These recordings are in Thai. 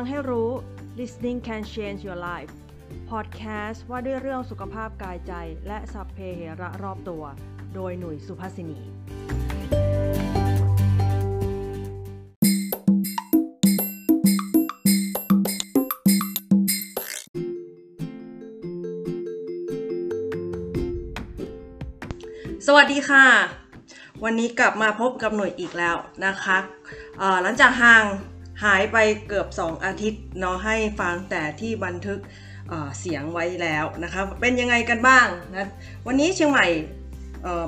ฟังให้รู้ listening can change your life podcast ว่าด้วยเรื่องสุขภาพกายใจ และสัพเพเหระรอบตัว โดยหนุ่ยสุภาษินีสวัสดีค่ะ วันนี้กลับมาพบกับหน่วยอีกแล้วนะคะหลังจากห่าง หายไปเกือบ 2 อาทิตย์เนาะให้ฟังแต่ที่บันทึกเเสียงไว้แล้วนะคะเป็นยังไงกันบ้างนะวันนี้เชียงใหม่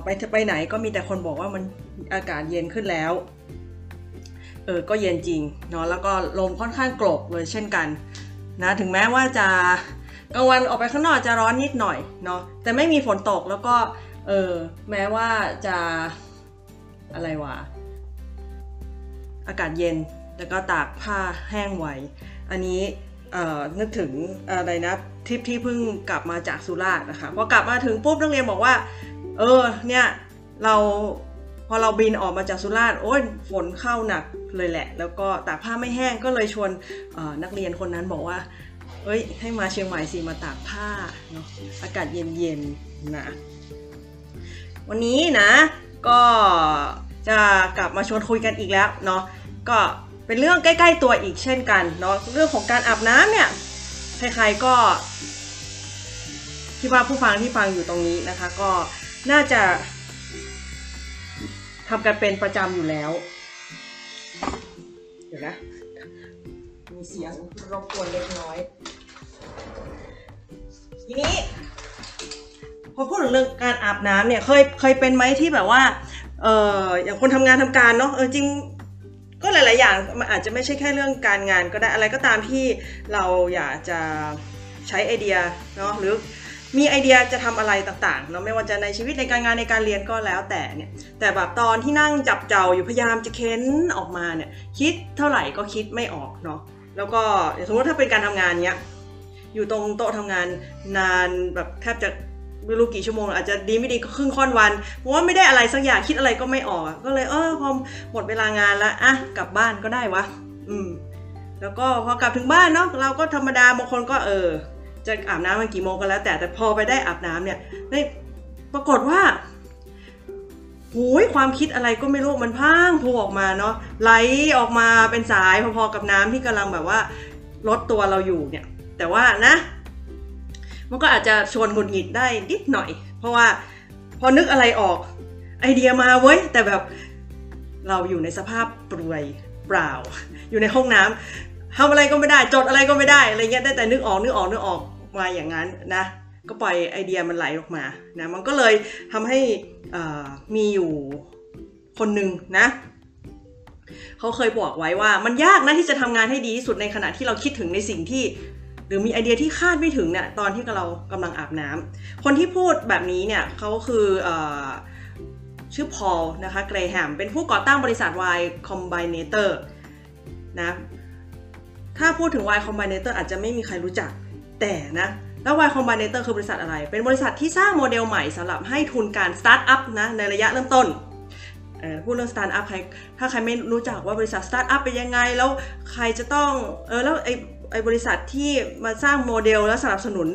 ไปไปไหนก็มีแต่คนบอกว่ามันอากาศเย็นขึ้นแล้วเออก็เย็นจริงเนาะแล้วก็ลมค่อนข้างโกรกเลยเช่นกันนะถึงแม้ว่าจะกลางวันออกไปข้างนอกจะร้อนนิดหน่อยเนาะแต่ไม่มีฝนตกแล้วก็เออแม้ว่าจะอะไรวะอากาศเย็น แล้วก็ตากผ้าแห้งไว้ อันนี้นึกถึงอะไรนะทริปที่เพิ่งกลับมาจากสุราษฎร์นะคะพอกลับมาถึงปุ๊บนักเรียนบอกว่า เออเนี่ยเราพอเราบินออกมาจากสุราษฎร์โอ้ยฝนเข้าหนักเลยแหละ แล้วก็ตากผ้าไม่แห้งก็เลยชวนนักเรียนคนนั้นบอกว่าเอ้ยให้มาเชียงใหม่สิมาตากผ้าเนาะอากาศเย็นๆนะวันนี้นะก็จะกลับมาชวนคุยกันอีกแล้วเนาะก็ เป็นเรื่องใกล้ ๆ ตัวอีกเช่นกันเนาะเรื่องของการอาบน้ำเนี่ยใครๆก็ที่ว่าผู้ฟังที่ฟังอยู่ตรงนี้นะคะ ก็น่าจะทำกันเป็นประจำอยู่แล้ว เดี๋ยวนะ มีเสียงรบกวนเล็กน้อย ทีนี้ พอพูดถึงเรื่องการอาบน้ำเนี่ยเคยเคยเป็นไหมที่แบบว่า เอออย่างคนทำงานทำการเนาะเออจริง ก็หลาย ๆ อย่างมันอาจจะไม่ใช่แค่เรื่องการงานก็ได้อะไรก็ตามที่เราอยากจะใช้ไอเดียเนาะหรือมีไอเดียจะทำอะไรต่าง ๆ เนาะไม่ว่าจะในชีวิตในการงานในการเรียนก็แล้วแต่เนี่ยแต่แบบตอนที่นั่งจับเจ้าอยู่พยายามจะเค้นออกมาเนี่ยคิดเท่าไหร่ก็คิดไม่ออกเนาะแล้วก็สมมติถ้าเป็นการทำงานเนี้ยอยู่ตรงโต๊ะทำงานนานแบบแทบจะ ไม่รู้กี่ชั่วโมง อาจจะดีไม่ดีก็ครึ่งค่อนวันเพราะว่าไม่ได้อะไรสักอย่างคิดอะไรก็ไม่ออก ก็เลยเออพอหมดเวลางานแล้วอะกลับบ้านก็ได้วะ อืม แล้วก็พอกลับถึงบ้านเนาะเราก็ธรรมดาบางคนก็เออ จะอาบน้ำมันกี่โมงก็แล้ว แต่แต่พอไปได้อาบน้ำเนี่ยได้ปรากฏว่าหูยความคิดอะไรก็ไม่รู้มันพังพูออกมาเนาะไหลออกมาเป็นสายพอๆกับน้ำที่กำลังแบบว่าลดตัวเราอยู่เนี่ย แต่ว่านะ มันก็อาจจะชวนหงุดหงิดได้นิดหน่อย เพราะว่าพอนึกอะไรออกไอเดียมาเว้ย แต่แบบเราอยู่ในสภาพเปลือยเปล่า อยู่ในห้องน้ำทำอะไรก็ไม่ได้ จดอะไรก็ไม่ได้อะไรเงี้ยได้แต่นึกออกนึกออกนึกออกมาอย่างนั้นนะก็ปล่อยไอเดียมันไหลออกมานะมันก็เลยทำให้มีอยู่คนหนึ่งนะเขาเคยบอกไว้ว่ามันยากนะที่จะทำงานให้ดีที่สุดในขณะที่เราคิดถึงในสิ่งที่ หรือมีไอเดียที่คาดไม่ถึงเนี่ยตอนที่เรากำลังอาบน้ำคนที่พูดแบบนี้เนี่ยเขาคืออชื่อพอลนะคะเกรแฮมเป็นผู้ก่อตั้งบริษัท Y Combinator นะถ้าพูดถึง Y Combinator อาจจะไม่มีใครรู้จักแต่นะแล้ว Y Combinator คือบริษัทอะไร เป็นบริษัทที่สร้างโมเดลใหม่สำหรับให้ทุนการสตาร์ทอัพนะในระยะเริ่มต้นพูดเรื่องสตาร์ทอัพใครถ้าใครไม่รู้จักว่าบริษัทสตาร์ทอัพเป็นยังไง แล้วใครจะต้องเออแล้วไอ ไอบริษัทที่มาสร้างโมเดลและสนับสนุน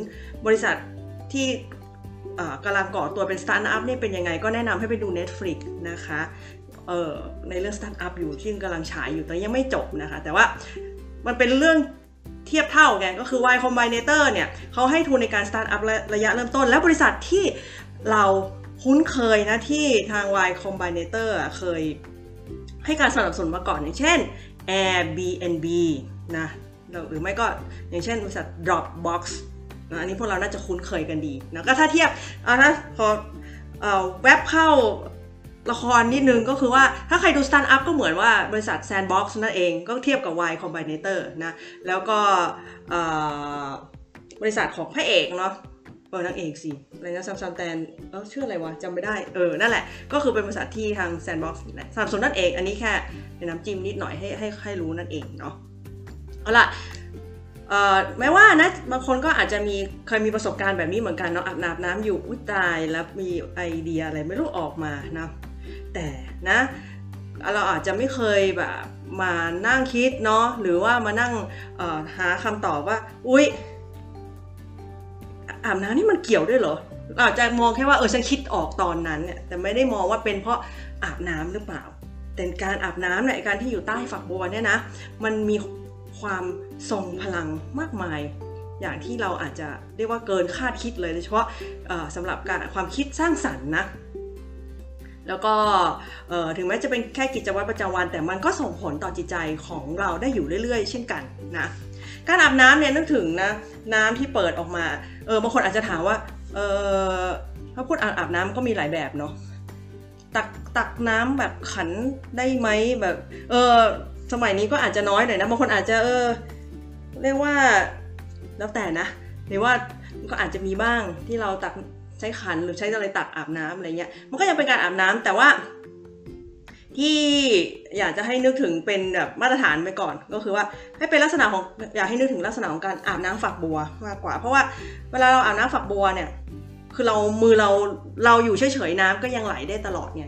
บริษัทที่กำลังก่อตัวเป็นสตาร์ทอัพนี่เป็นยังไงก็แนะนำให้ไปดู Netflix นะคะเออในเรื่องสตาร์ทอัพอยู่ที่กำลังฉายอยู่แต่ยังไม่จบนะคะ แต่ว่ามันเป็นเรื่องเทียบเท่าไงก็คือ Y Combinator เนี่ยเขาให้ทุนในการสตาร์ทอัพระยะเริ่มต้น และบริษัทที่เราคุ้นเคยนะที่ทาง Y Combinator เคยให้การสนับสนุนมาก่อนอย่างเช่น Airbnb นะ หรือไม่ก็อย่างเช่นบริษัท Dropbox นะอันนี้พวกเราน่าจะคุ้นเคยกันดีนะก็ถ้าเทียบเอาถ้าพอเว็บเข้าละครนิดนึงก็คือว่าถ้าใครดูสตาร์ทอัพก็เหมือนว่าบริษัท Sandbox นั่นเองก็เทียบกับ Y Combinator นะแล้วก็บริษัทของพระเอกเนาะเออนางเอกสิอะไรนะซัมซัมแตนเออชื่ออะไรวะจำไม่ได้เออนั่นแหละ ก็คือเป็นบริษัทที่ทาง Sandbox สนับสนุนนั่นเอง อันนี้แค่เป็นน้ำจิ้มนิดหน่อยให้ให้ให้รู้นั่นเองเนาะ เอาละแม้ว่านะบางคนก็อาจจะมีเคยมีประสบการณ์แบบนี้เหมือนกันเนาะอาบน้ำน้ำอยู่อุ้ยตายแล้วมีไอเดียอะไรไม่รู้ออกมานะแต่นะเราอาจจะไม่เคยแบบมานั่งคิดเนาะหรือว่ามานั่งหาคำตอบว่า อุ๊ยอาบน้ำนี่มันเกี่ยวด้วยเหรออาจจะมองแค่ว่าเออฉันคิดออกตอนนั้นเนี่ยแต่ไม่ได้มองว่าเป็นเพราะอาบน้ำหรือเปล่า แต่การอาบน้ำเนี่ยการที่อยู่ใต้ฝักบัวเนี่ยนะมันมี ความทรงพลังมากมาย อย่างที่เราอาจจะเรียกว่าเกินคาดคิดเลยโดยเฉพาะสำหรับการความคิดสร้างสรรค์นะแล้วก็ถึงแม้จะเป็นแค่กิจวัตรประจำวัน แต่มันก็ส่งผลต่อจิตใจของเราได้อยู่เรื่อยๆ เช่นกันนะการอาบน้ำเนี่ยนึกถึงนะน้ำที่เปิดออกมาเออบางคนอาจจะถามว่าเออถ้าพูดอาบน้ำก็มีหลายแบบเนาะตักตักน้ำแบบขันได้ไหมแบบเออ สมัยนี้ก็อาจจะน้อยหน่อยนะบางคนอาจจะเออเรียกว่าแล้วแต่นะหรือว่าก็อาจจะมีบ้างที่เราตักใช้ขันหรือใช้อะไรตักอาบน้ำอะไรเงี้ยมันก็ยังเป็นการอาบน้ำแต่ว่า ที่อยากจะให้นึกถึงเป็นแบบมาตรฐานไปก่อน ก็คือว่าให้เป็นลักษณะของอยากให้นึกถึงลักษณะของการอาบน้ำฝักบัวมากกว่า เพราะว่าเวลาเราอาบน้ำฝักบัวเนี่ย คือเรามือเราเราอยู่เฉยๆน้ำก็ยังไหลได้ตลอดไง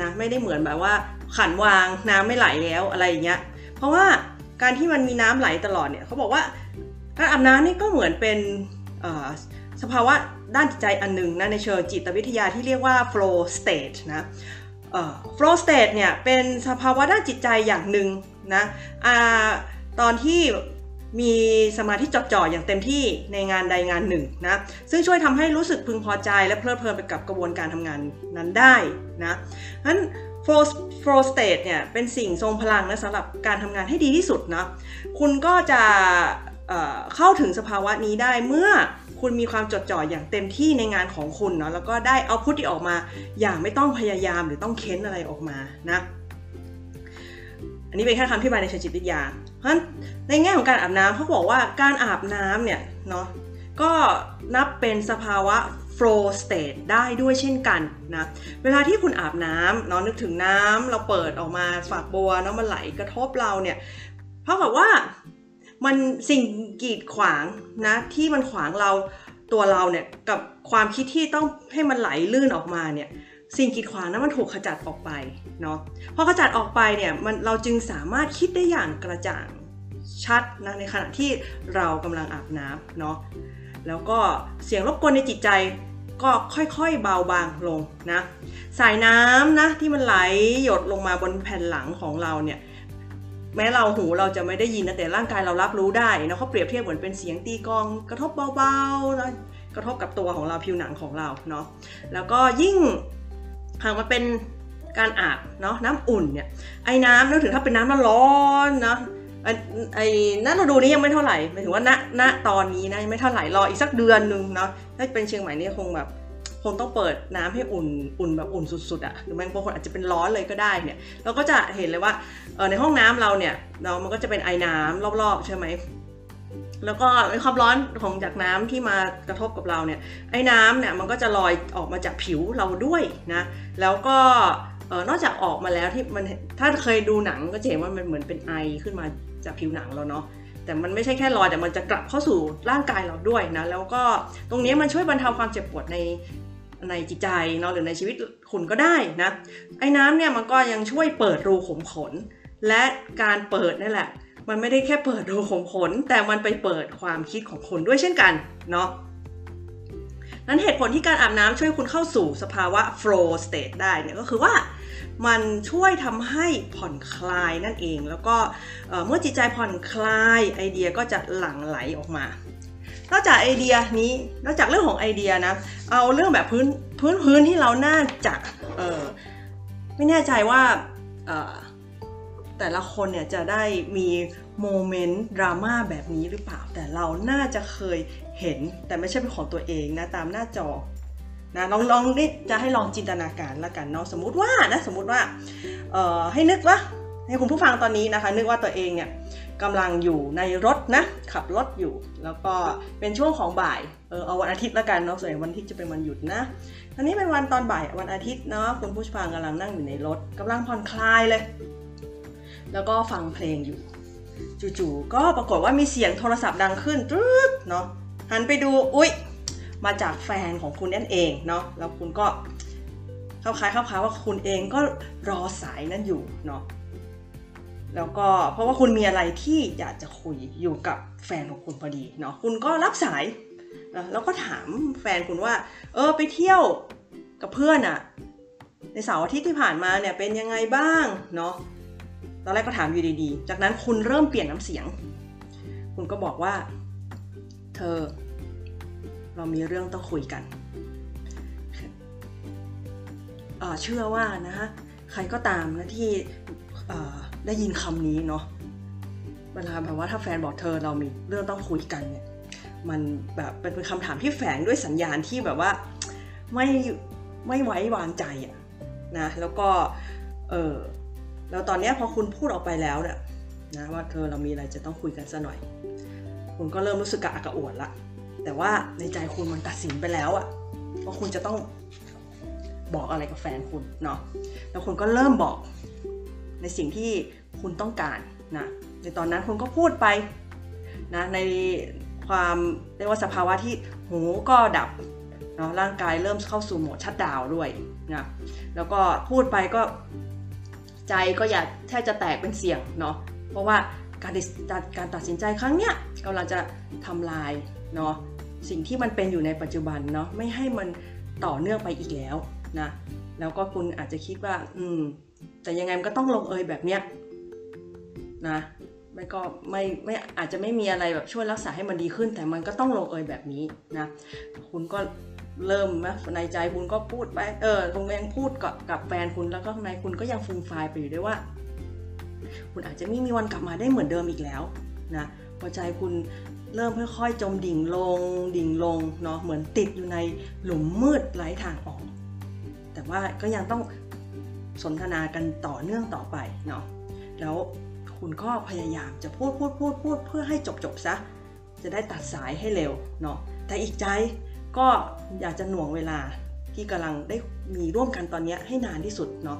นะไม่ได้เหมือนแบบว่า ขันวางน้ำไม่ไหลแล้วอะไรอย่างเงี้ย เพราะว่าการที่มันมีน้ำไหลตลอดเนี่ยเขาบอกว่าการอาบน้ำนี่ก็เหมือนเป็นสภาวะด้านจิตใจอันหนึ่งนะในเชิงจิตวิทยาที่เรียกว่า flow state นะ flow state เนี่ยเป็นสภาวะด้านจิตใจอย่างหนึ่งนะอตอนที่มีสมาธิจดจ่ออย่างเต็มที่ในงานใดงานหนึ่งนะซึ่งช่วยทำให้รู้สึกพึงพอใจและเพลิดเพลินไปกับกระบวนการทำงานนั้นได้นะนั้น flow flow state เนี่ยเป็นสิ่งทรงพลังนะสำหรับการทำงานให้ดีที่สุดนะคุณก็จะเข้าถึงสภาวะนี้ได้เมื่อคุณมีความจดจ่ออย่างเต็มที่ในงานของคุณเนาะแล้วก็ได้เอาพุทที่ออกมาอย่างไม่ต้องพยายามหรือต้องเค้นอะไรออกมานะอันนี้เป็นแค่คำที่บายในเชิงจิตวิทยา เพราะฉะนั้นในแง่ของการอาบน้ำเขาบอกว่าการอาบน้ำเนี่ยเนาะก็นับเป็นสภาวะ flow state ได้ด้วยเช่นกันนะ เวลาที่คุณอาบน้ำเนาะนึกถึงน้ำเราเปิดออกมาฝากบัวเนาะมันไหลกระทบเราเนี่ยเพราะกับว่ามันสิ่งกีดขวางนะที่มันขวางเราตัวเราเนี่ยกับความคิดที่ต้องให้มันไหลลื่นออกมาเนี่ยสิ่งกีดขวางนั้นมันถูกขจัดออกไปเนาะพอขจัดออกไปเนี่ยมันเราจึงสามารถคิดได้อย่างกระจ่างชัดนะในขณะที่เรากำลังอาบน้ำเนาะแล้วก็เสียงรบกวนในจิตใจ ก็ค่อยๆเบาบางลงนะสายน้ำนะที่มันไหลหยดลงมาบนแผ่นหลังของเราเนี่ยแม้เราหูเราจะไม่ได้ยินนะแต่ร่างกายเรารับรู้ได้นะเขาเปรียบเทียบเหมือนเป็นเสียงตีกอง กระทบเบาๆนะกระทบกับตัวของเราผิวหนังของเราเนาะแล้วก็ยิ่งหากมันเป็นการอาบเนาะน้ำอุ่นเนี่ยไอ้น้ำนึกถึงถ้าเป็นน้ำร้อนนะ ไอ้ไอ้ณฤดูนี้ยังไม่เท่าไหร่หมายถึงว่าณณตอนนี้นะยังไม่เท่าไหร่รออีกสักเดือนนึงเนาะถ้าเป็นเชียงใหม่นี่คงแบบคงต้องเปิดน้ำให้อุ่นอุ่นแบบอุ่นสุดๆอะ่ะหรือบางคนอาจจะเป็นร้อนเลยก็ได้เนี่ยเราก็จะเห็นเลยว่าในห้องน้ำเราเนี่ยเรามันก็จะเป็นไอ้น้ำรอบๆใช่ไหมแล้วก็ความร้อนของจากน้ำที่มากระทบกับเราเนี่ยไอ้น้ำเนี่ยมันก็จะลอยออกมาจากผิวเราด้วยนะแล้วก็นอกจากออกมาแล้วที่มันถ้าเคยดูหนังก็จะเห็นว่ามันเหมือนเป็นไอขึ้นมาจากผิวหนังเราเนาะแต่มันไม่ใช่แค่ลอยแต่มันจะกลับเข้าสู่ร่างกายเราด้วยนะแล้วก็ตรงนี้มันช่วยบรรเทาความเจ็บปวดในในจิตใจเนาะหรือในชีวิตคุณก็ได้นะไอ้น้ำเนี่ยมันก็ยังช่วยเปิดรูขุมขน และการเปิดนี่แหละ มันไม่ได้แค่เปิดรูขุมขน แต่มันไปเปิดความคิดของคนด้วยเช่นกันเนาะนั้นเหตุผลที่การอาบน้ำช่วยคุณเข้าสู่สภาวะ flow state ได้เนี่ยก็คือว่า มันช่วยทำให้ผ่อนคลายนั่นเอง แล้วก็เมื่อจิตใจผ่อนคลายไอเดียก็จะหลั่งไหลออกมานอกจากไอเดียนี้นอกจากเรื่องของไอเดียนะเอาเรื่องแบบพื้นพื้นพื้นที่เราน่าจะเออไม่แน่ใจว่าแต่ละคนเนี่ยจะได้มีโมเมนต์ดราม่าแบบนี้หรือเปล่า แต่เราน่าจะเคยเห็นแต่ไม่ใช่เป็นของตัวเองนะ ตามหน้าจอ นะลองลองนี่จะให้ลองจินตนาการละกันเนาะสมมุติว่านะสมมุติว่าเอ่อให้นึกว่าให้คุณผู้ฟังตอนนี้นะคะ นึกว่าตัวเองเนี่ยกำลังอยู่ในรถนะขับรถอยู่ แล้วก็เป็นช่วงของบ่ายเออเอาวันอาทิตย์ละกันเนาะส่วนวันอาทิตย์จะเป็นวันหยุดนะอันนี้เป็นวันตอนบ่ายวันอาทิตย์เนาะคุณผู้ฟังกำลังนั่งอยู่ในรถกำลังผ่อนคลายเลย แล้วก็ฟังเพลงอยู่ จู่ๆก็ปรากฏว่ามีเสียงโทรศัพท์ดังขึ้นตึ๊ดเนาะหันไปดูอุ๊ย มาจากแฟนของคุณนั่นเองเนาะแล้วคุณก็เข้าคล้ายเข้าคล้ายว่าคุณเองก็รอสายนั่นอยู่เนาะแล้วก็เพราะว่าคุณมีอะไรที่อยากจะคุยอยู่กับแฟนของคุณพอดีเนาะคุณก็รับสายแล้วก็ถามแฟนคุณว่า เออไปเที่ยวกับเพื่อนอะในเสาร์อาทิตย์ที่ผ่านมาเนี่ยเป็นยังไงบ้างเนาะตอนแรกก็ถามอยู่ดีๆ จากนั้นคุณเริ่มเปลี่ยนน้ำเสียง คุณก็บอกว่า เธอ เรามีเรื่องต้องคุยกัน เชื่อว่านะฮะใครก็ตามนะที่ได้ยินคำนี้เนาะเวลาแบบว่าถ้าแฟนบอกเธอเรามีเรื่องต้องคุยกันเนี่ยมันแบบเป็นคำถามที่แฝงด้วยสัญญาณที่แบบว่าไม่ไม่ไว้วางใจอะนะแล้วก็เออแล้วตอนนี้พอคุณพูดออกไปแล้วเนี่ยนะว่าเธอเรามีอะไรจะต้องคุยกันซะหน่อย คุณก็เริ่มรู้สึกกระอักกระอ่วนละ แต่ว่าในใจคุณมันตัดสินไปแล้วอะว่าคุณจะต้องบอกอะไรกับแฟนคุณเนาะแล้วคุณก็เริ่มบอกในสิ่งที่คุณต้องการนะในตอนนั้นคุณก็พูดไปนะในความเรียกว่าสภาวะที่หูก็ดับเนาะร่างกายเริ่มเข้าสู่โหมดชัดดาวด้วยนะแล้วก็พูดไปก็ใจก็อยากแทบจะแตกเป็นเสียงเนาะเพราะว่าการการตัดสินใจครั้งเนี้ยกำลังจะทำลายเนาะ สิ่งที่มันเป็นอยู่ในปัจจุบันเนาะไม่ให้มันต่อเนื่องไปอีกแล้วนะแล้วก็คุณอาจจะคิดว่า อืม แต่ยังไงมันก็ต้องลงเอยแบบเนี้ยนะไม่ก็ไม่ไม่อาจจะไม่มีอะไรแบบช่วยรักษาให้มันดีขึ้น แต่มันก็ต้องลงเอยแบบนี้นะคุณก็เริ่มนะในใจคุณก็พูดไปเออคุณยังพูดกับกับแฟนคุณแล้วก็ในคุณก็ยังฟูมไฟไปอยู่ด้วยว่า คุณอาจจะไม่มีวันกลับมาได้เหมือนเดิมอีกแล้วนะพอใจคุณ เริ่มค่อยๆ จมดิ่งลง ดิ่งลงเนาะเหมือนติดอยู่ในหลุมมืดไร้ทางออก แต่ว่าก็ยังต้องสนทนากันต่อเนื่องต่อไปเนาะแล้วคุณก็พยายามจะพูดพูดพูดพูดเพื่อให้จบจบซะ จะได้ตัดสายให้เร็วเนาะแต่อีกใจก็อยากจะหน่วงเวลาที่กำลังได้มีร่วมกันตอนนี้ให้นานที่สุดเนาะ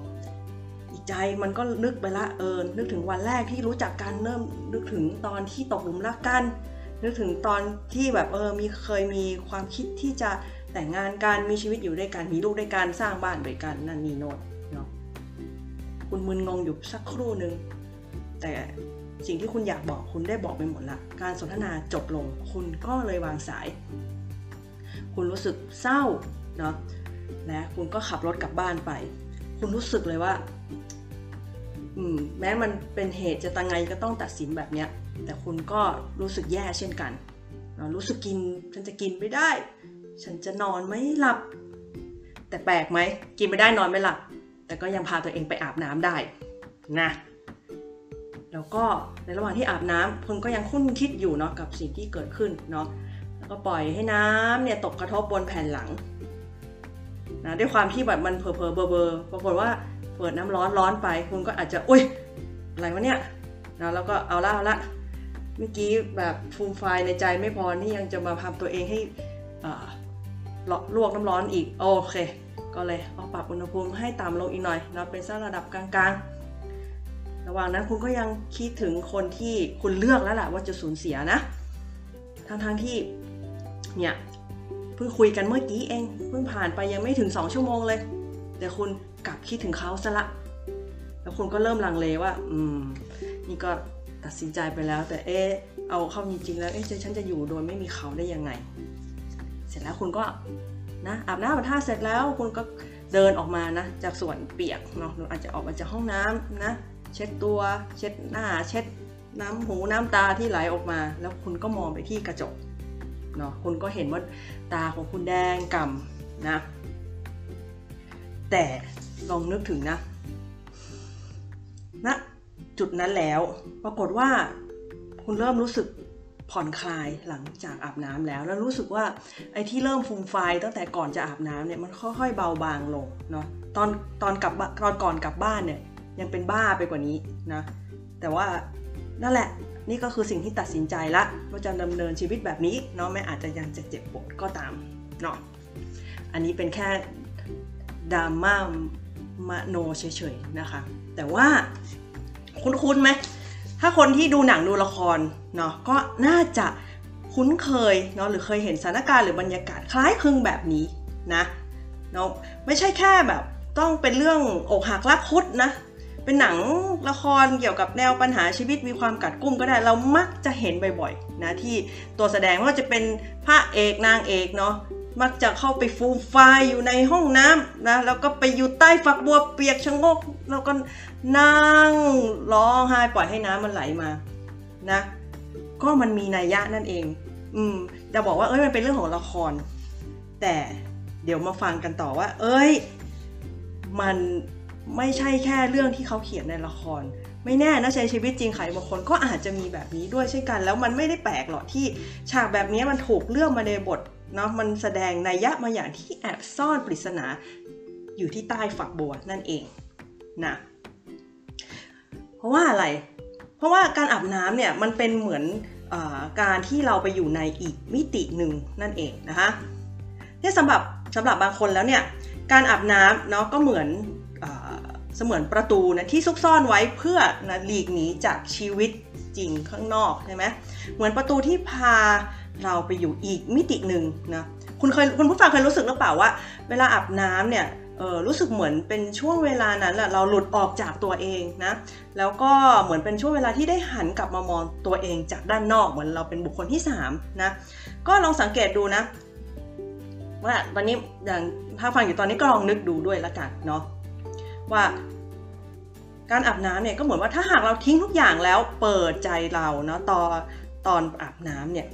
อีกใจมันก็นึกไปละเออนึกถึงวันแรกที่รู้จักกันเริ่มนึกถึงตอนที่ตกหลุมรักกัน นึกถึงตอนที่แบบเออมีเคยมีความคิดที่จะแต่งงานกันมีชีวิตอยู่ด้วยกันมีลูกด้วยกันสร้างบ้านด้วยกันนั่นนี่โน้ตเนาะคุณมึนงงอยู่สักครู่หนึ่งแต่สิ่งที่คุณอยากบอกคุณได้บอกไปหมดละการสนทนาจบลง คุณก็เลยวางสาย คุณรู้สึกเศร้าเนาะและคุณก็ขับรถกลับบ้านไป คุณรู้สึกเลยว่า อืม แม้มันเป็นเหตุจะตังไงก็ต้องตัดสินแบบเนี้ย แต่คุณก็รู้สึกแย่เช่นกันรู้สึกกินฉันจะกินไม่ได้ ฉันจะนอนไม่หลับ แต่แปลกไหมกินไม่ได้นอนไม่หลับ แต่ก็ยังพาตัวเองไปอาบน้ำได้นะแล้วก็ในระหว่างที่อาบน้ำคุณก็ยังคุ้นคิดอยู่เนาะกับสิ่งที่เกิดขึ้นเนาะแล้วก็ปล่อยให้น้ำเนี่ยตกกระทบบนแผ่นหลังนะด้วยความที่แบบมันเพอเพอเบอร์เบอร์ปรากฏว่าเปิดน้ำร้อนร้อนไป คุณก็อาจจะอุ้ยอะไรวะเนี่ยนะแล้วก็เอาละเอาละ เมื่อกี้แบบฟูมไฟในใจไม่พอนี่ยังจะมาทำตัวเองให้ลวกน้ำร้อนอีก โอเค ก็เลยเอาปรับอุณหภูมิให้ต่ำลงอีกหน่อยเราเป็นสักระดับกลางๆ ระหว่างนั้นคุณก็ยังคิดถึงคนที่คุณเลือกแล้วแหละว่าจะสูญเสียนะทั้งๆทที่เนี่ยเพิ่งคุยกันเมื่อกี้เองเพิ่งผ่านไปยังไม่ถึงสองชั่วโมงเลย แต่คุณกลับคิดถึงเขาซะละ แล้วคุณก็เริ่มลังเลว่า อืม นี่ก็ ตัดสินใจไปแล้ว แต่เอ๊เอาเข้าจริงๆแล้วเอ๊ะฉันจะอยู่โดยไม่มีเขาได้ยังไง เสร็จแล้วคุณก็นะอาบน้ำอาบท่าเสร็จแล้วคุณก็เดินออกมานะจากส่วนเปียกเนาะอาจจะออกมาจากห้องน้ำนะ เช็ดตัว เช็ดหน้า เช็ดน้ำหูน้ำตาที่ไหลออกมา แล้วคุณก็มองไปที่กระจกเนาะคุณก็เห็นว่าตาของคุณแดงก่ำนะ แต่ลองนึกถึงนะณนะ จุดนั้นแล้ว ปรากฏว่าคุณเริ่มรู้สึกผ่อนคลายหลังจากอาบน้ำแล้ว แล้วรู้สึกว่าไอ้ที่เริ่มฟูมไฟตั้งแต่ก่อนจะอาบน้ำเนี่ยมันค่อยๆเบาบางลงเนาะตอนตอนกลับตอนก่อนกลับบ้านเนี่ยยังเป็นบ้าไปกว่านี้นะแต่ว่านั่นแหละนี่ก็คือสิ่งที่ตัดสินใจละว่าจะดำเนินชีวิตแบบนี้เนาะแม้อาจจะยังจะเจ็บปวดก็ตามเนาะอันนี้เป็นแค่ดราม่ามโนเฉยๆนะคะ แต่ว่า คุ้นๆไหมถ้าคนที่ดูหนังดูละครเนาะก็น่าจะคุ้นเคยเนาะหรือเคยเห็นสถานการณ์หรือบรรยากาศคล้ายคลึงแบบนี้นะเนาะไม่ใช่แค่แบบต้องเป็นเรื่องอกหักรักคุดนะเป็นหนังละครเกี่ยวกับแนวปัญหาชีวิตมีความกัดกุ้มก็ได้เรามักจะเห็นบ่อยๆนะที่ตัวแสดงไม่ว่าจะเป็นพระเอกนางเอกเนาะมักจะเข้าไปฟูมไฟอยู่ในห้องน้ำนะแล้วก็ไปอยู่ใต้ฝักบัวเปียกชะงก แล้วก็ นั่งร้องไห้ปล่อยให้น้ำมันไหลมานะ ก็มันมีนัยยะนั่นเอง อืมจะบอกว่าเอ้ยมันเป็นเรื่องของละคร แต่เดี๋ยวมาฟังกันต่อว่า เอ้ย มันไม่ใช่แค่เรื่องที่เขาเขียนในละคร ไม่แน่นะในชีวิตจริงใครบางคนก็อาจจะมีแบบนี้ด้วยเช่นกัน แล้วมันไม่ได้แปลกหรอกที่ฉากแบบนี้มันถูกเลือกมาในบทเนาะมันแสดงนัยยะมาอย่างที่แอบซ่อนปริศนาอยู่ที่ใต้ฝักบัวนั่นเองนะ ราะว่าอะไร เพราะว่าการอาบน้ำเนี่ยมันเป็นเหมือนอการที่เราไปอยู่ในอีกมิติหนึ่งนั่นเองนะคะเนี่ยสำหรับสำหรับบางคนแล้วเนี่ยการอาบน้ำเนาะก็เหมือนเสมือนประตูนะที่ซุกซ่อนไว้เพื่อนะหลีกหนีจากชีวิตจริงข้างนอกใช่ไหมเหมือนประตูที่พาเราไปอยู่อีกมิติหนึ่งนะคุณเคยคุณผู้ฟังเคยรู้สึกหรือเปล่าว่า เวลาอาบน้ำเนี่ย รู้สึกเหมือนเป็นช่วงเวลานั้นแหละเราหลุดออกจากตัวเองนะแล้วก็เหมือนเป็นช่วงเวลาที่ได้หันกลับมามองตัวเองจากด้านนอกเหมือนเราเป็นบุคคลที่3นะก็ลองสังเกตดูนะว่าตอนนี้อย่างถ้าฟังอยู่ตอนนี้ก็ลองนึกดูด้วยละกันเนาะว่าการอาบน้ำเนี่ยก็เหมือนว่าถ้าหากเราทิ้งทุกอย่างแล้วเปิดใจเราเนาะตอนตอนอาบน้ำเนี่ย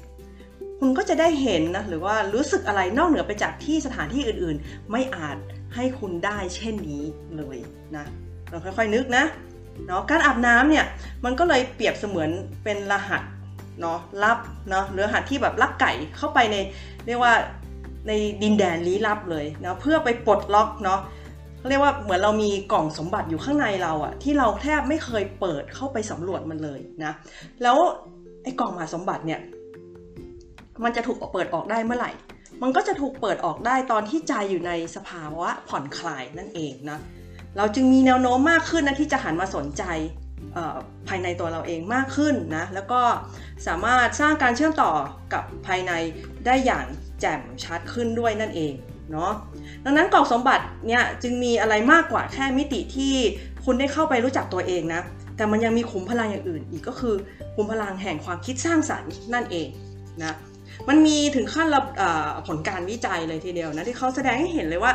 คุณก็จะได้เห็นนะหรือว่ารู้สึกอะไรนอกเหนือไปจากที่สถานที่อื่นๆ ไม่อาจ ให้คุณได้เช่นนี้เลยนะเราค่อยๆนึกนะเนาะการอาบน้ำเนี่ยมันก็เลยเปรียบเสมือนเป็นรหัสเนาะลับเนาะหรือรหัสที่แบบลักไก่เข้าไปในเรียกว่าในดินแดนลี้ลับเลยนะเพื่อไปปลดล็อกเนาะเรียกว่าเหมือนเรามีกล่องสมบัติอยู่ข้างในเราอะที่เราแทบไม่เคยเปิดเข้าไปสำรวจมันเลยนะแล้วไอ้กล่องมหาสมบัติเนี่ยมันจะถูกเปิดออกได้เมื่อไหร่ มันก็จะถูกเปิดออกได้ตอนที่ใจอยู่ในสภาวะผ่อนคลายนั่นเองนะเราจึงมีแนวโน้มมากขึ้นนะที่จะหันมาสนใจภายในตัวเราเองมากขึ้นนะแล้วก็สามารถสร้างการเชื่อมต่อกับภายในได้อย่างแจ่มชัดขึ้นด้วยนั่นเองเนาะดังนั้นกล่องสมบัติเนี่ยจึงมีอะไรมากกว่าแค่มิติที่คุณได้เข้าไปรู้จักตัวเองนะแต่มันยังมีขุมพลังอย่างอื่นอีกก็คือขุมพลังแห่งความคิดสร้างสรรค์นั่นเองนะ มันมีถึงขั้นผลการวิจัยเลยทีเดียวนะที่เขาแสดงให้เห็นเลยว่า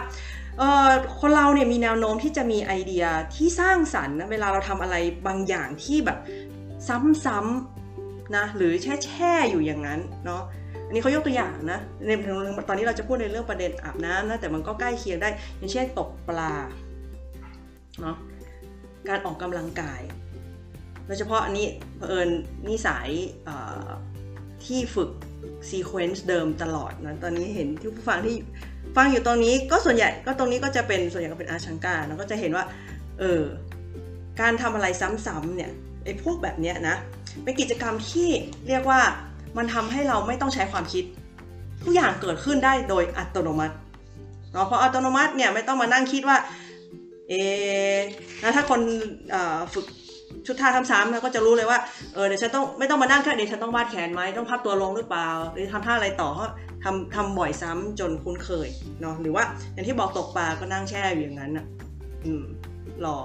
คนเราเนี่ยมีแนวโน้มที่จะมีไอเดียที่สร้างสรรค์นะเวลาเราทำอะไรบางอย่างที่แบบซ้ำๆนะหรือแช่แช่อยู่อย่างนั้นเนาะอันนี้เขายกตัวอย่างนะในตอนนี้เราจะพูดในเรื่องประเด็นอาบน้ำนะแต่มันก็ใกล้เคียงได้ อย่างเช่นตกปลาเนาะการออกกำลังกายโดยเฉพาะอันนี้เผอิญนี่สายที่ฝึก ซีเควนซ์เดิมตลอดนะตอนนี้เห็นที่ผู้ฟังที่ฟังอยู่ตรงนี้ก็ส่วนใหญ่ก็ตรงนี้ก็จะเป็นส่วนใหญ่ก็เป็นอาชังกาแล้วก็จะเห็นว่าเออการทำอะไรซ้ำๆเนี่ยไอ้พวกแบบเนี้ยนะเป็นกิจกรรมที่เรียกว่ามันทำให้เราไม่ต้องใช้ความคิด ทุกอย่างเกิดขึ้นได้โดยอัตโนมัติเนาะเพราะอัตโนมัติเนี่ยไม่ต้องมานั่งคิดว่าเอนะถ้าคนฝึก ชุดท่าซ้ำๆนะก็จะรู้เลยว่าเออเดี๋ยวฉันต้องไม่ต้องมานั่งแค่เดี๋ยวฉันต้องวาดแขนไหมต้องพับตัวลงหรือเปล่า หรือทำท่าอะไรต่อทำทำบ่อยซ้ำจนคุ้นเคยเนาะหรือว่าอย่างที่บอกตกปลาก็นั่งแช่อยู่อย่างนั้นอะอืมรอ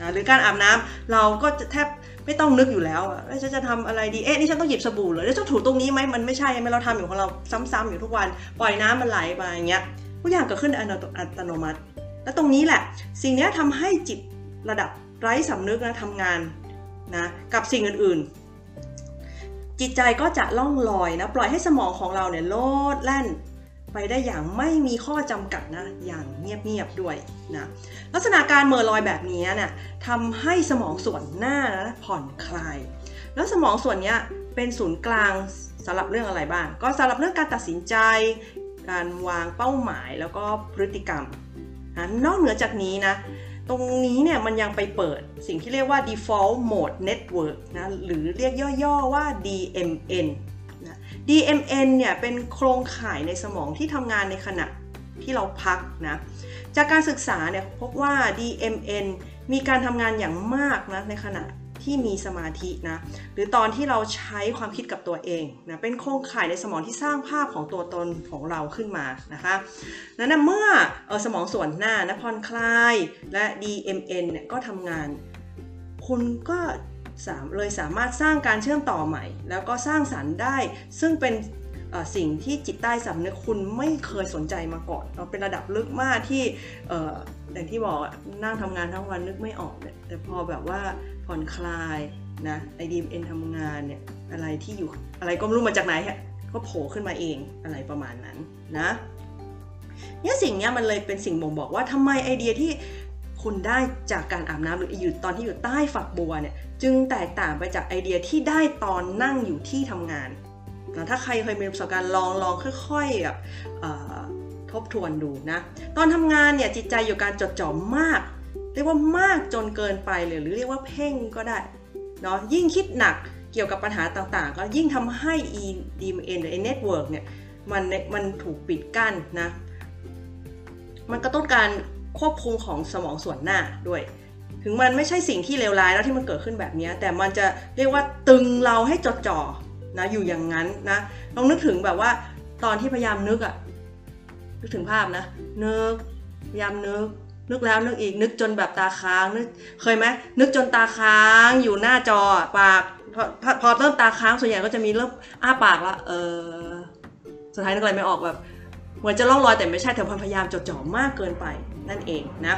นะหรือการอาบน้ำเราก็จะแทบไม่ต้องนึกอยู่แล้วอะฉันจะทำอะไรดี เอ๊ะ นี่ฉันต้องหยิบสบู่เหรอแล้วจะถูตรงนี้ไหมมันไม่ใช่ไหมเราทำอยู่ของเราซ้ำๆอยู่ทุกวัน ปล่อยน้ำมันไหลไปอย่างเงี้ย ทุกอย่างเกิดขึ้นอัตโนมัติ แล้วตรงนี้แหละ สิ่งนี้ทำให้จิต ระดับไร้สำนึกนะทำงานนะกับสิ่งอื่นๆ จิตใจก็จะล่องลอยนะปล่อยให้สมองของเราเนี่ยโลดแล่นไปได้อย่างไม่มีข้อจำกัดนะอย่างเงียบๆด้วยนะลักษณะการเมื่อลอยแบบนี้เนี่ยทำให้สมองส่วนหน้านะผ่อนคลาย แล้วสมองส่วนนี้เป็นศูนย์กลางสำหรับเรื่องอะไรบ้าง ก็สำหรับเรื่องการตัดสินใจ การวางเป้าหมายแล้วก็พฤติกรรมนะนอกเหนือจากนี้นะ ตรงนี้เนี่ยมันยังไปเปิดสิ่งที่เรียกว่า default mode network นะหรือเรียกย่อๆว่า DMN นะ DMN เนี่ยเป็นโครงข่ายในสมองที่ทำงานในขณะที่เราพักนะจากการศึกษาเนี่ยพบว่า DMN มีการทำงานอย่างมากนะในขณะ ที่มีสมาธินะหรือตอนที่เราใช้ความคิดกับตัวเองนะเป็นโครงข่ายในสมองที่สร้างภาพของตัวตนของเราขึ้นมานะคะนั้นนะเมื่ออสมองส่วนหน้านะผ่อนคลายและ DMN เนี่ยก็ทำงาน คุณก็สามเลยสามารถสร้างการเชื่อมต่อใหม่ แล้วก็สร้างสรรค์ได้ ซึ่งเป็นสิ่งที่จิตใต้สำนึกคุณไม่เคยสนใจมาก่อนเราเป็นระดับลึกมากที่อย่างที่บอกนั่งทำงานทั้งวันนึกไม่ออกเนี่ยแต่พอแบบว่า ผ่อนคลายนะไอดีเอ็นทำงานเนี่ยอะไรที่อยู่อะไรก็ไม่รู้มาจากไหนฮะก็โผล่ขึ้นมาเองอะไรประมาณนั้นนะเนี่ยสิ่งเนี้ยมันเลยเป็นสิ่งบ่งบอกว่าทำไมไอเดียที่คุณได้จากการอาบน้ำหรืออยู่ตอนที่อยู่ใต้ฝักบัวเนี่ยจึงแตกต่างไปจากไอเดียที่ได้ตอนนั่งอยู่ที่ทำงานนะถ้าใครเคยมีประสบการณ์ลองลองค่อยๆแบบทบทวนดูนะ ตอนทำงานเนี่ยจิตใจอยู่การจดจ่อมาก เรียกว่ามากจนเกินไปเลยหรือเรียกว่าเพ่งก็ได้เนาะยิ่งคิดหนักเกี่ยวกับปัญหาต่างๆ ก็ยิ่งทำให้ e DMN หรือ network เนี่ยมันมันถูกปิดกั้นนะ มันก็ต้องการควบคุมของสมองส่วนหน้าด้วย ถึงมันไม่ใช่สิ่งที่เลวร้ายแล้วที่มันเกิดขึ้นแบบนี้ แต่มันจะเรียกว่าตึงเราให้จดจ่อนะอยู่อย่างนั้นนะลองนึกถึงแบบว่าตอนที่พยายามนึกอะนึกถึงภาพนะนึกพยายามนึก นึกแล้วนึกอีกนึกจนแบบตาค้างนึกเคยไหมนึกจนตาค้างอยู่หน้าจอปากพอพอพอเริ่มตาค้างส่วนใหญ่ก็จะมีเริ่มอ้าปากละเออสุดท้ายนึกอะไรไม่ออกแบบเหมือนจะล่องลอยแต่ไม่ใช่แต่พยายามจดจ่อมากเกินไปนั่นเองนะ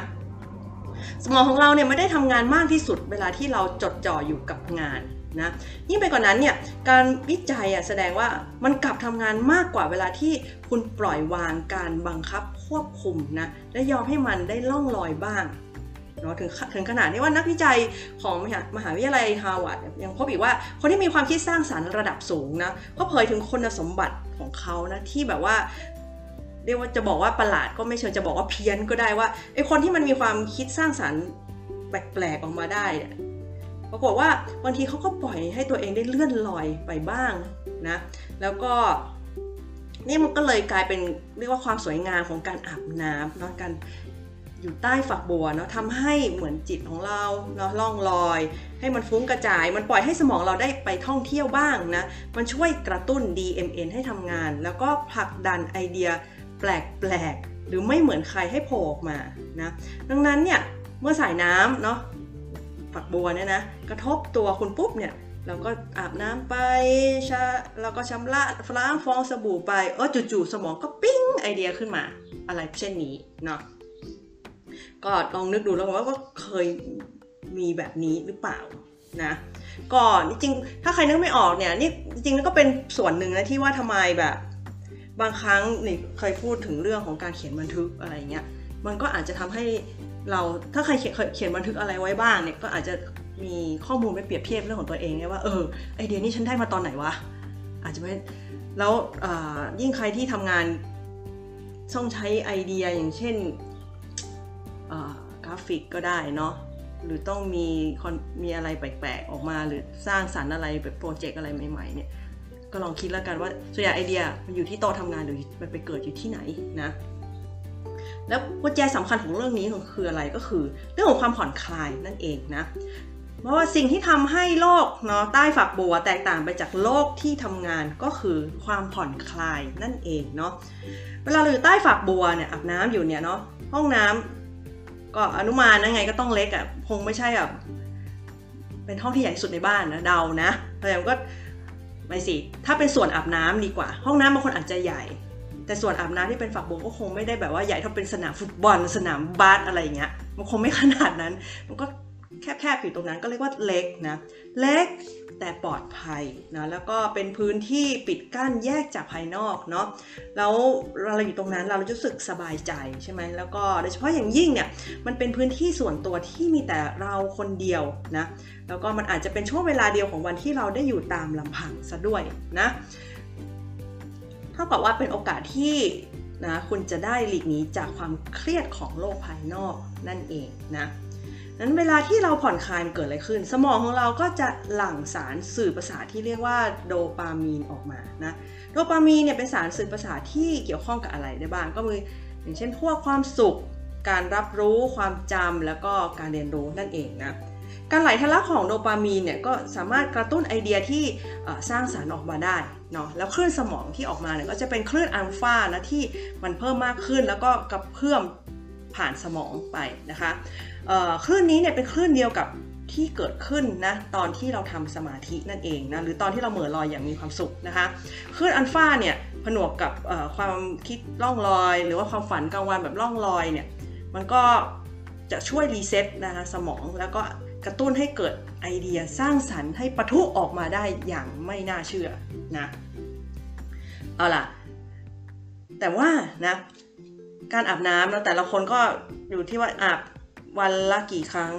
สมองของเราเนี่ยไม่ได้ทำงานมากที่สุดเวลาที่เราจดจ่ออยู่กับงานนะยิ่งไปกว่านั้นเนี่ยการวิจัยอะแสดงว่ามันกลับทำงานมากกว่าเวลาที่คุณปล่อยวางการบังคับ ควบคุมนะและยอมให้มันได้ล่องลอยบ้างเนาะถึงถึงขนาดที่ว่านักวิจัยของมหามหาวิทยาลัยฮาร์วาร์ดยังพบอีกว่าคนที่มีความคิดสร้างสรรค์ระดับสูงนะก็เผยถึงคุณสมบัติของเขานะที่แบบว่าเรียกว่าจะบอกว่าประหลาดก็ไม่เชิงจะบอกว่าเพี้ยนก็ได้ว่าไอคนที่มันมีความคิดสร้างสรรค์แปลกๆออกมาได้เนี่ยปรากฏว่าบางทีเขาก็ปล่อยให้ตัวเองได้เลื่อนลอยไปบ้างนะแล้วก็ นี่มันก็เลยกลายเป็นเรียกว่าความสวยงามของการอาบน้ำเนาะการอยู่ใต้ฝักบัวเนาะทำให้เหมือนจิตของเราเนาะล่องลอย ให้มันฟุ้งกระจาย มันปล่อยให้สมองเราได้ไปท่องเที่ยวบ้างนะ มันช่วยกระตุ้น DMN ให้ทำงาน แล้วก็ผลักดันไอเดียแปลกๆ หรือไม่เหมือนใครให้โผล่ออกมานะ ดังนั้นเนี่ยเมื่อสายน้ำเนาะฝักบัวเนี่ยนะกระทบตัวคุณปุ๊บเนี่ย เราก็อาบน้ำไปชาเราก็ชำระล้างฟองสบู่ไปเออจู่ๆสมองก็ปิ้งไอเดียขึ้นมา อะไรเช่นนี้เนาะก็ลองนึกดูแล้วว่าก็เคยมีแบบนี้หรือเปล่านะก็จริงถ้าใครนึกไม่ออกเนี่ยนี่จริงแล้วก็เป็นส่วนหนึ่งนะที่ว่าทำไมแบบ บางครั้งนี่เคยพูดถึงเรื่องของการเขียนบันทึกอะไรเงี้ยมันก็อาจจะทำให้เราถ้าใครเขียนเขียนบันทึกอะไรไว้บ้างเนี่ยก็อาจจะ มีข้อมูลไปเปรียบเทียบเรื่องของตัวเองไงว่าเออไอเดียนี้ฉันได้มาตอนไหนวะอาจจะไม่แล้วยิ่งใครที่ทำงานต้องใช้ไอเดียอย่างเช่นกราฟิกก็ได้เนาะหรือต้องมีมีอะไรแปลกๆออกมาหรือสร้างสรรค์อะไรแบบโปรเจกต์อะไรใหม่ๆเนี่ยก็ลองคิดแล้วกันว่าส่วนใหญ่ไอเดียมันอยู่ที่โต๊ะทำงานหรือมันไปเกิดอยู่ที่ไหนนะแล้วกุญแจสำคัญของเรื่องนี้คืออะไรก็คือ เรื่องของความผ่อนคลายนั่นเองนะ เพราะว่าสิ่งที่ทำให้โลกเนาะใต้ฝักบัวแตกต่างไปจากโลกที่ทำงานก็คือความผ่อนคลายนั่นเองเนาะเวลาเราอยู่ใต้ฝักบัวเนี่ยอาบน้ำอยู่เนี่ยเนาะห้องน้ำก็อนุมานนะไงก็ต้องเล็กอะ่ะคงไม่ใช่แบบเป็นห้องที่ใหญ่สุดในบ้านนะเดานะแต่ก็ไม่สิถ้าเป็นส่วนอาบน้ำดีกว่า ห้องน้ำบางคนอาจจะใหญ่ แต่ส่วนอาบน้ำที่เป็นฝักบัวก็คงไม่ได้แบบว่าใหญ่เท่าเป็นสนามฟุตบอล สนามบาสอะไรเงี้ยมันคงไม่ขนาดนั้นมันก็ แคบๆอยู่ตรงนั้นก็เรียกว่าเล็กนะเล็กแต่ปลอดภัยนะแล้วก็เป็นพื้นที่ปิดกั้นแยกจากภายนอกเนาะแล้วเราอยู่ตรงนั้นเรารู้สึกสบายใจใช่ไหมแล้วก็โดยเฉพาะอย่างยิ่งเนี่ยมันเป็นพื้นที่ส่วนตัวที่มีแต่เราคนเดียวนะแล้วก็มันอาจจะเป็นช่วงเวลาเดียวของวันที่เราได้อยู่ตามลำพังซะด้วยนะเท่ากับว่าเป็นโอกาสที่นะคุณจะได้หลีกหนีจากความเครียดของโลกภายนอกนั่นเองนะ นั้นเวลาที่เราผ่อนคลายเกิดอะไรขึ้น สมองของเราก็จะหลั่งสารสื่อประสาทที่เรียกว่าโดปามีนออกมานะโดปามีนเนี่ยเป็นสารสื่อประสาทที่เกี่ยวข้องกับอะไรได้บ้างก็มีอย่างเช่นพวกความสุข การรับรู้ความจำแล้วก็การเรียนรู้นั่นเองนะการไหลทะลักของโดปามีนเนี่ยก็สามารถกระตุ้นไอเดียที่สร้างสารรค์ออกมาได้เนาะแล้วคลื่นสมองที่ออกมาเนี่ยก็จะเป็นคลื่นอัลฟานะที่มันเพิ่มมากขึ้นแล้วก็กระเพื่อมผ่านสมองไปนะคะ คลื่นนี้เนี่ยเป็นคลื่นเดียวกับที่เกิดขึ้นนะตอนที่เราทำสมาธินั่นเองนะหรือตอนที่เราเหม่อลอยอย่างมีความสุขนะคะคลื่นอัลฟาเนี่ยผนวกกับความคิดล่องลอย หรือว่าความฝันกลางวันแบบล่องลอยเนี่ยมันก็จะช่วย reset นะคะสมองแล้วก็กระตุ้นให้เกิดไอเดียสร้างสรรค์ให้ปะทุออกมาได้อย่างไม่น่าเชื่อนะเอาล่ะ แต่ว่านะการอาบน้ำแล้วแต่ละคนก็อยู่ที่ว่าอาบ วันละกี่ครั้ง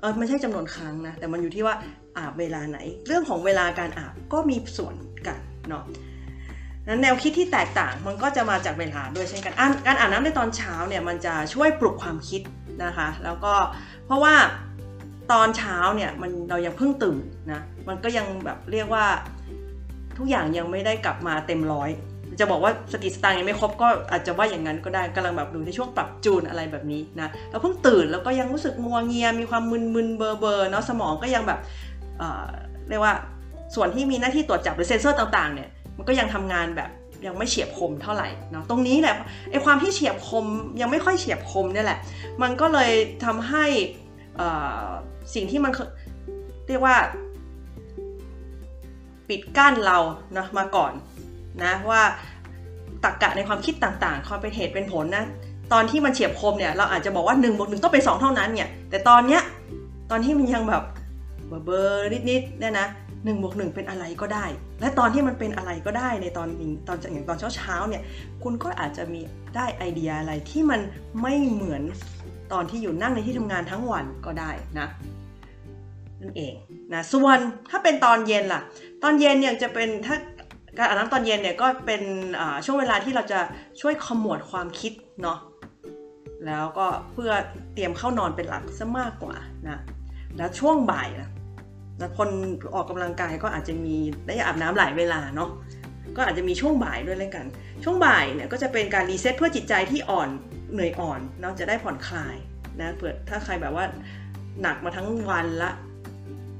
เออไม่ใช่จำนวนครั้งนะ แต่มันอยู่ที่ว่าอาบเวลาไหน เรื่องของเวลาการอาบก็มีส่วนกันเนาะนั้นแนวคิดที่แตกต่างมันก็จะมาจากเวลาด้วยเช่นกันการอาบน้ำในตอนเช้าเนี่ยมันจะช่วยปลุกความคิดนะคะ แล้วก็เพราะว่าตอนเช้าเนี่ยมันเรายังเพิ่งตื่นนะมันก็ยังแบบเรียกว่าทุกอย่างยังไม่ได้กลับมาเต็มร้อย จะบอกว่าสติสตางยังไม่ครบก็อาจจะว่าอย่างนั้นก็ได้กำลังแบบอยู่ในช่วงปรับจูนอะไรแบบนี้นะเราเพิ่งตื่นแล้วก็ยังรู้สึกงัวเงียมีความมึนๆเบอร์เบอร์เนาะสมองก็ยังแบบเเรียกว่าส่วนที่มีหน้าที่ตรวจจับหรือเซนเซอร์ต่างๆเนี่ยมันก็ยังทำงานแบบยังไม่เฉียบคมเท่าไหร่เนาะตรงนี้แหละไอความที่เฉียบคมยังไม่ค่อยเฉียบคมเนี่ยแหละ มันก็เลยทำให้สิ่งที่มันเรียกว่า ปิดกั้นเรานะมาก่อน นะว่าตรกกะในความคิดต่างๆความเป็นเหตุเป็นผลนะตอนที่มันเฉียบคมเนี่ยเราอาจจะบอกว่า1นบวกหต้องเป็น 2 เท่านั้นเนี่ยแต่ตอนเนี้ยตอนที่มันยังแบบเบอร์นิดๆเนี่ยนะหนึ่งบวกหนึ่งเป็นอะไรก็ได้ และตอนที่มันเป็นอะไรก็ได้ในตอนนี้ตอนอย่างตอนเช้าๆเนี่ยคุณก็อาจจะมีได้ไอเดียอะไรที่มันไม่เหมือนตอนที่อยู่นั่งในที่ทำงานทั้งวันก็ได้นะนั่นเองนะส่วนถ้าเป็นตอนเย็นล่ะ ตอนเย็นเนี่ยจะเป็นถ้า การอาบน้ำตอนเย็นเนี่ยก็เป็นช่วงเวลาที่เราจะช่วยขมวดความคิดเนาะแล้วก็เพื่อเตรียมเข้านอนเป็นหลักซะมากกว่านะแล้วช่วงบ่ายนะคนออกกำลังกายก็อาจจะมีได้อาบน้ำหลายเวลาเนาะก็อาจจะมีช่วงบ่ายด้วยเลยกัน ช่วงบ่ายเนี่ยก็จะเป็นการ reset เพื่อจิตใจที่อ่อนเหนื่อยอ่อนเนาะจะได้ผ่อนคลายนะเผื่อถ้าใครแบบว่าหนักมาทั้งวันละ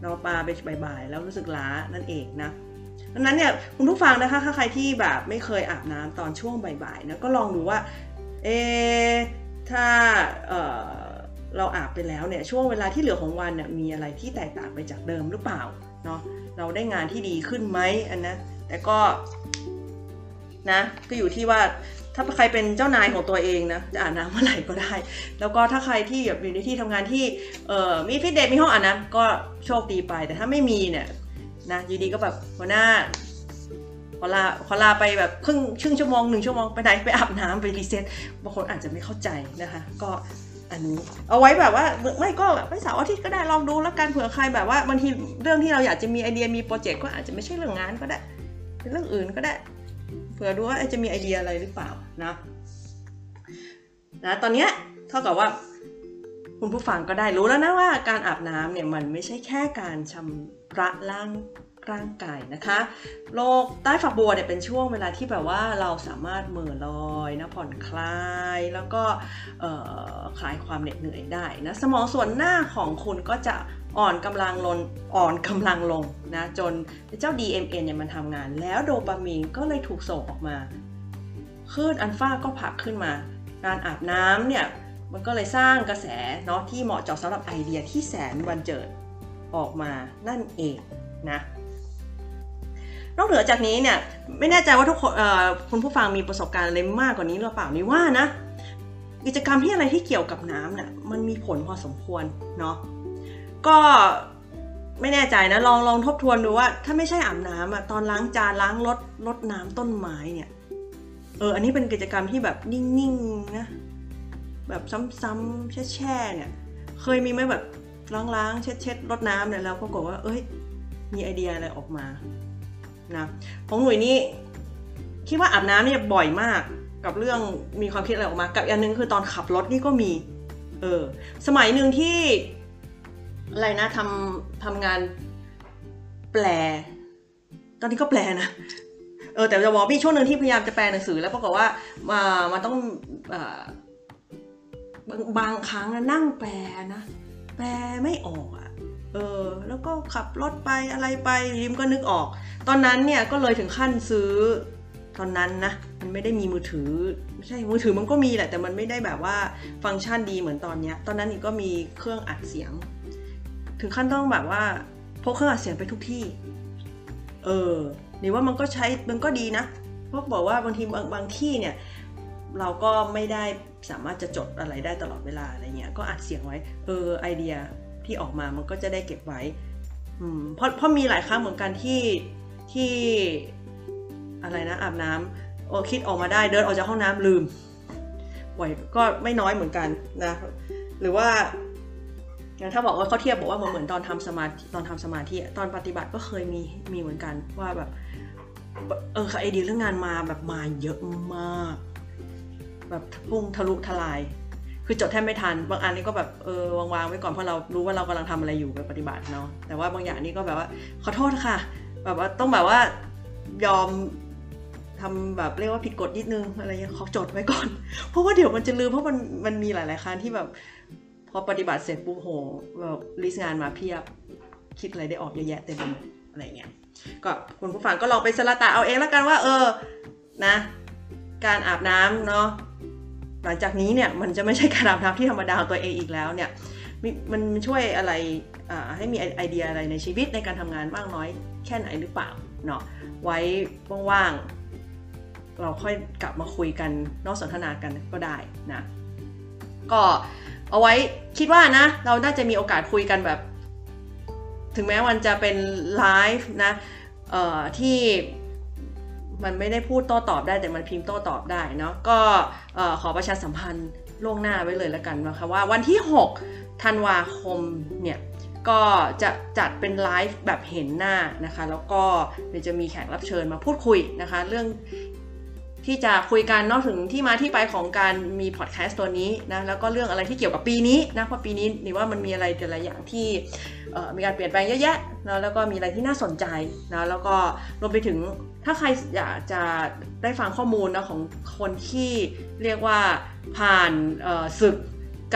เราปาไปบ่ายๆแล้วรู้สึกล้านั่นเองนะ ดังนั้นเนี่ยคุณผู้ฟังนะคะถ้าใครที่แบบไม่เคยอาบน้ำตอนช่วงบ่ายๆนะก็ลองดูว่าเอถ้าเราอาบไปแล้วเนี่ยช่วงเวลาที่เหลือของวันเนี่ยมีอะไรที่แตกต่างไปจากเดิมหรือเปล่าเนาะเราได้งานที่ดีขึ้นไหมอันนะแต่ก็นะก็อยู่ที่ว่าถ้าใครเป็นเจ้านายของตัวเองนะจะอาบน้ำเมื่อไหร่ก็ได้ แล้วก็ถ้าใครที่อยู่ในที่ทำงานที่มีฟิตเนสมีห้องอาบน้ำก็โชคดีไป แต่ถ้าไม่มีเนี่ย นะอยู่ดีก็แบบหัวหน้าขอลาขอลาไปแบบครึ่งครึ่งชั่วโมงหนึ่งชั่วโมงไปไหนไปอาบน้ำไป reset บางคนอาจจะไม่เข้าใจนะคะ ก็อันนี้เอาไว้แบบว่าไม่ก็แบบไม่สาวอาทิตย์ก็ได้ลองดูแล้วกันเผื่อใครแบบว่าบางทีเรื่องที่เราอยากจะมีไอเดียมีโปรเจกต์ก็อาจจะไม่ใช่เรื่องงานก็ได้เป็นเรื่องอื่นก็ได้ เผื่อดูว่าจะมีไอเดียอะไรหรือเปล่านะนะตอนเนี้ยเท่ากับว่า คุณผู้ฟังก็ได้รู้แล้วนะว่าการอาบน้ำเนี่ยมันไม่ใช่แค่การชำระล้างร่างกายนะคะโลกใต้ฝักบัวเนี่ยเป็นช่วงเวลาที่แบบว่าเราสามารถเมื่อลอยนะผ่อนคลายแล้วก็คลายความเหน็ดเหนื่อยได้นะสมองส่วนหน้าของคุณก็จะอ่อนกำลังลงอ่อนกำลังลงนะจนเจ้า DMN เนี่ยมันทำงาน แล้วโดปามีนก็เลยถูกส่งออกมาคลื่นอัลฟาก็ผักขึ้นมา การอาบน้ำเนี่ย มันก็เลยสร้างกระแสเนาะที่เหมาะเจาะสำหรับไอเดียที่แสนบันเจิดออกมานั่นเองนะนอกเหนือจากนี้เนี่ยไม่แน่ใจว่าทุกคนคุณผู้ฟังมีประสบการณ์อะไรมากกว่านี้หรือเปล่านี่ว่านะกิจกรรมที่อะไรที่เกี่ยวกับน้ำเนี่ยมันมีผลพอสมควรเนาะก็ไม่แน่ใจนะลองลองทบทวนดูว่า ถ้าไม่ใช่อาบน้ำอะตอนล้างจานล้างรถรดน้ำต้นไม้เนี่ยเอออันนี้เป็นกิจกรรมที่แบบนิ่งๆนะ แบบซ้ำๆแช่ๆเนี่ย เคยมีไหมแบบล้างๆเช็ดๆรดน้ำเนี่ยแล้วปรากฏว่า เอ้ย มีไอเดียอะไรออกมานะของหนุ่ยนี่คิดว่าอาบน้ำเนี่ยบ่อยมากกับเรื่องมีความคิดอะไรออกมา กับอันนึงคือตอนขับรถนี่ก็มี เออ สมัยหนึ่งที่อะไรนะทำทำงานแปล ตอนนี้ก็แปลนะเออแต่จะบอกมีช่วงหนึ่งที่พยายามจะแปลหนังสือ แล้วปรากฏว่ามามันต้อง บางบางครั้งนั่งแปลนะ แปลไม่ออกอะเออแล้วก็ขับรถไปอะไรไปริมก็นึกออก ตอนนั้นเนี่ยก็เลยถึงขั้นซื้อตอนนั้นนะมันไม่ได้มีมือถือไม่ใช่มือถือมันก็มีแหละแต่มันไม่ได้แบบว่าฟังก์ชันดีเหมือนตอนนี้ตอนนั้นก็มีเครื่องอัดเสียง ถึงขั้นต้องแบบว่าพกเครื่องอัดเสียงไปทุกที่ เออนี่ว่ามันก็ใช้มันก็ดีนะเพราะบอกว่าบางทีบางบางที่เนี่ยเราก็ไม่ได้ สามารถจะจดอะไรได้ตลอดเวลาอะไรเงี้ยก็อัดเสียงไว้เออไอเดียที่ออกมามันก็จะได้เก็บไว้อืมเพราะเพราะมีหลายครั้งเหมือนกันที่ที่อะไรนะอาบน้ำโอคิดออกมาได้เดินออกจากห้องน้ำลืมบ่อยก็ไม่น้อยเหมือนกันนะ หรือว่าอย่างถ้าบอกว่าเขาเทียบบอกว่ามันเหมือนตอนทำสมาธิตอนทำสมาธิตอนปฏิบัติก็เคยมีมีเหมือนกันว่าแบบเออไอเดียเรื่องงานมาแบบมาเยอะมาก แบบพุ่งทะลุทลาย คือจดแทบไม่ทัน บางอันนี่ก็แบบเออวางๆไว้ก่อนเพราะเรารู้ว่าเรากำลังทำอะไรอยู่แบบปฏิบัติเนาะแต่ว่าบางอย่างนี่ก็แบบว่าขอโทษค่ะ แบบว่าต้องแบบว่ายอมทำแบบเรียกว่าผิดกฎนิดนึงอะไรเงี้ยขอจดไว้ก่อน เพราะว่าเดี๋ยวมันจะลืมเพราะมันมันมีหลาย ๆครั้งที่แบบพอปฏิบัติเสร็จปุ๊บโหแบบลิสต์งานมาเพียบคิดอะไรได้ออกเยอะแยะเต็มไปหมดอะไรเงี้ยก็คุณผู้ฟังก็ลองไปสละตาเอาเองแล้วกันว่า เออนะ การอาบน้ำเนาะ หลังจากนี้เนี่ยมันจะไม่ใช่การอาบน้ำที่ธรรมดาตัวเองอีกแล้วเนี่ยมันช่วยอะไรให้มีไอเดียอะไรในชีวิตในการทำงานมากน้อยแค่ไหนหรือเปล่าเนาะไว้ว่างๆเราค่อยกลับมาคุยกันนอกสนทนากันก็ได้นะก็เอาไว้คิดว่านะ เราน่าจะมีโอกาสคุยกันแบบ ถึงแม้มันจะเป็นไลฟ์นะที่ มันไม่ได้พูดโต้ตอบได้แต่มันพิมพ์โต้ตอบได้เนาะก็ขอประชาสัมพันธ์ล่วงหน้าไว้เลยแล้วกันนะคะว่าวันที่ 6 ธันวาคมเนี่ยก็จะจัดเป็นไลฟ์แบบเห็นหน้านะคะ แล้วก็เดี๋ยวจะมีแขกรับเชิญมาพูดคุยนะคะ เรื่อง ที่จะคุยกันนอกถึงที่มาที่ไปของการมีพอดแคสต์ตัวนี้นะแล้วก็เรื่องอะไรที่เกี่ยวกับปีนี้นะเพราะปีนี้นี่ว่ามันมีอะไรแต่ละอย่างที่มีการเปลี่ยนแปลงเยอะแยะนะแล้วก็มีอะไรที่น่าสนใจนะแล้วก็รวมไปถึงถ้าใครอยากจะได้ฟังข้อมูลนะของคนที่เรียกว่าผ่านศึก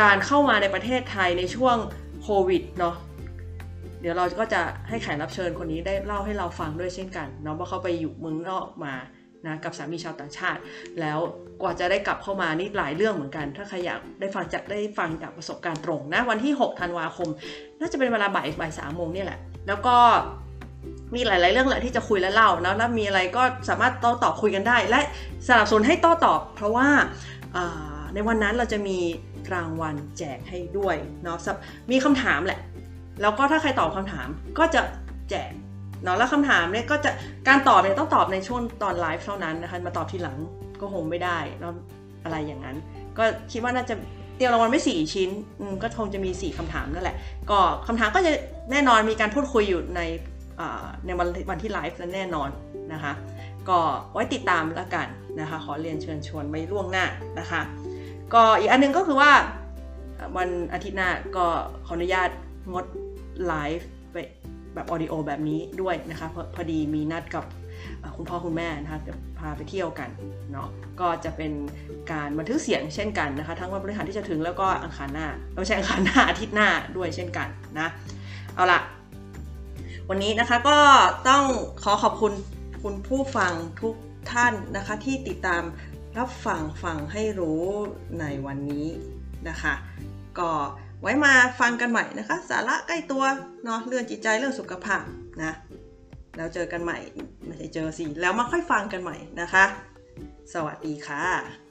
การเข้ามาในประเทศไทยในช่วงโควิดเนาะเดี๋ยวเราก็จะให้แขกรับเชิญคนนี้ได้เล่าให้เราฟังด้วยเช่นกันเนาะว่าเขาไปอยู่เมืองนอกมา นะกับสามีชาวต่างชาติ แล้วกว่าจะได้กลับเข้ามานี่หลายเรื่องเหมือนกัน ถ้าใครอยากได้ฟังจากได้ฟังจากประสบการณ์ตรงนะวันที่ 6 ธันวาคม น่าจะเป็นเวลาบ่ายบ่ายสามโมงนี่แหละ แล้วก็มีหลาย ๆ เรื่องแหละที่จะคุยและเล่าแล้วมีอะไรก็สามารถโต้ตอบคุยกันได้ และสนับสนุนให้โต้ตอบ เพราะว่าในวันนั้นเราจะมีรางวัลแจกให้ด้วยเนาะมีคำถามแหละ แล้วก็ถ้าใครตอบคำถามก็จะแจก เนาะแล้วคำถามเนี่ยก็จะการตอบเนี่ยต้องตอบในช่วงตอนไลฟ์เท่านั้นนะคะมาตอบทีหลังก็คงไม่ได้แล้วอะไรอย่างนั้น ก็คิดว่าน่าจะเตรียมรางวัลไม่สี่ชิ้นก็คงจะมี4คำถามนั่นแหละ ก็คำถามก็จะแน่นอนมีการพูดคุยอยู่ในในวันวันที่ไลฟ์นั้นแน่นอนนะคะ ก็ไว้ติดตามแล้วกันนะคะ ขอเรียนเชิญชวนไม่ล่วงหน้านะคะ ก็อีกอันนึงก็คือว่าวันอาทิตย์หน้าก็ขออนุญาตงดไลฟ์ไป แบบออดิโอแบบนี้ด้วยนะคะพอพอดีมีนัดกับคุณพ่อคุณแม่นะคะจะพาไปเที่ยวกันเนาะก็จะเป็นการบันทึกเสียงเช่นกันนะคะ ทั้งวันพฤหัสที่จะถึงแล้วก็อังคารหน้าไม่ใช่อังคารหน้าอาทิตย์หน้าด้วยเช่นกันนะเอาละวันนี้นะคะก็ต้องขอขอบคุณคุณผู้ฟังทุกท่านนะคะ ที่ติดตามรับฟังฟังให้รู้ในวันนี้นะคะ ก็ ไว้มาฟังกันใหม่นะคะ สาระใกล้ตัวเนาะเรื่องจิตใจเรื่องสุขภาพนะแล้วเจอกันใหม่ไม่ใช่เจอสิแล้วมาค่อยฟังกันใหม่นะคะ สวัสดีค่ะ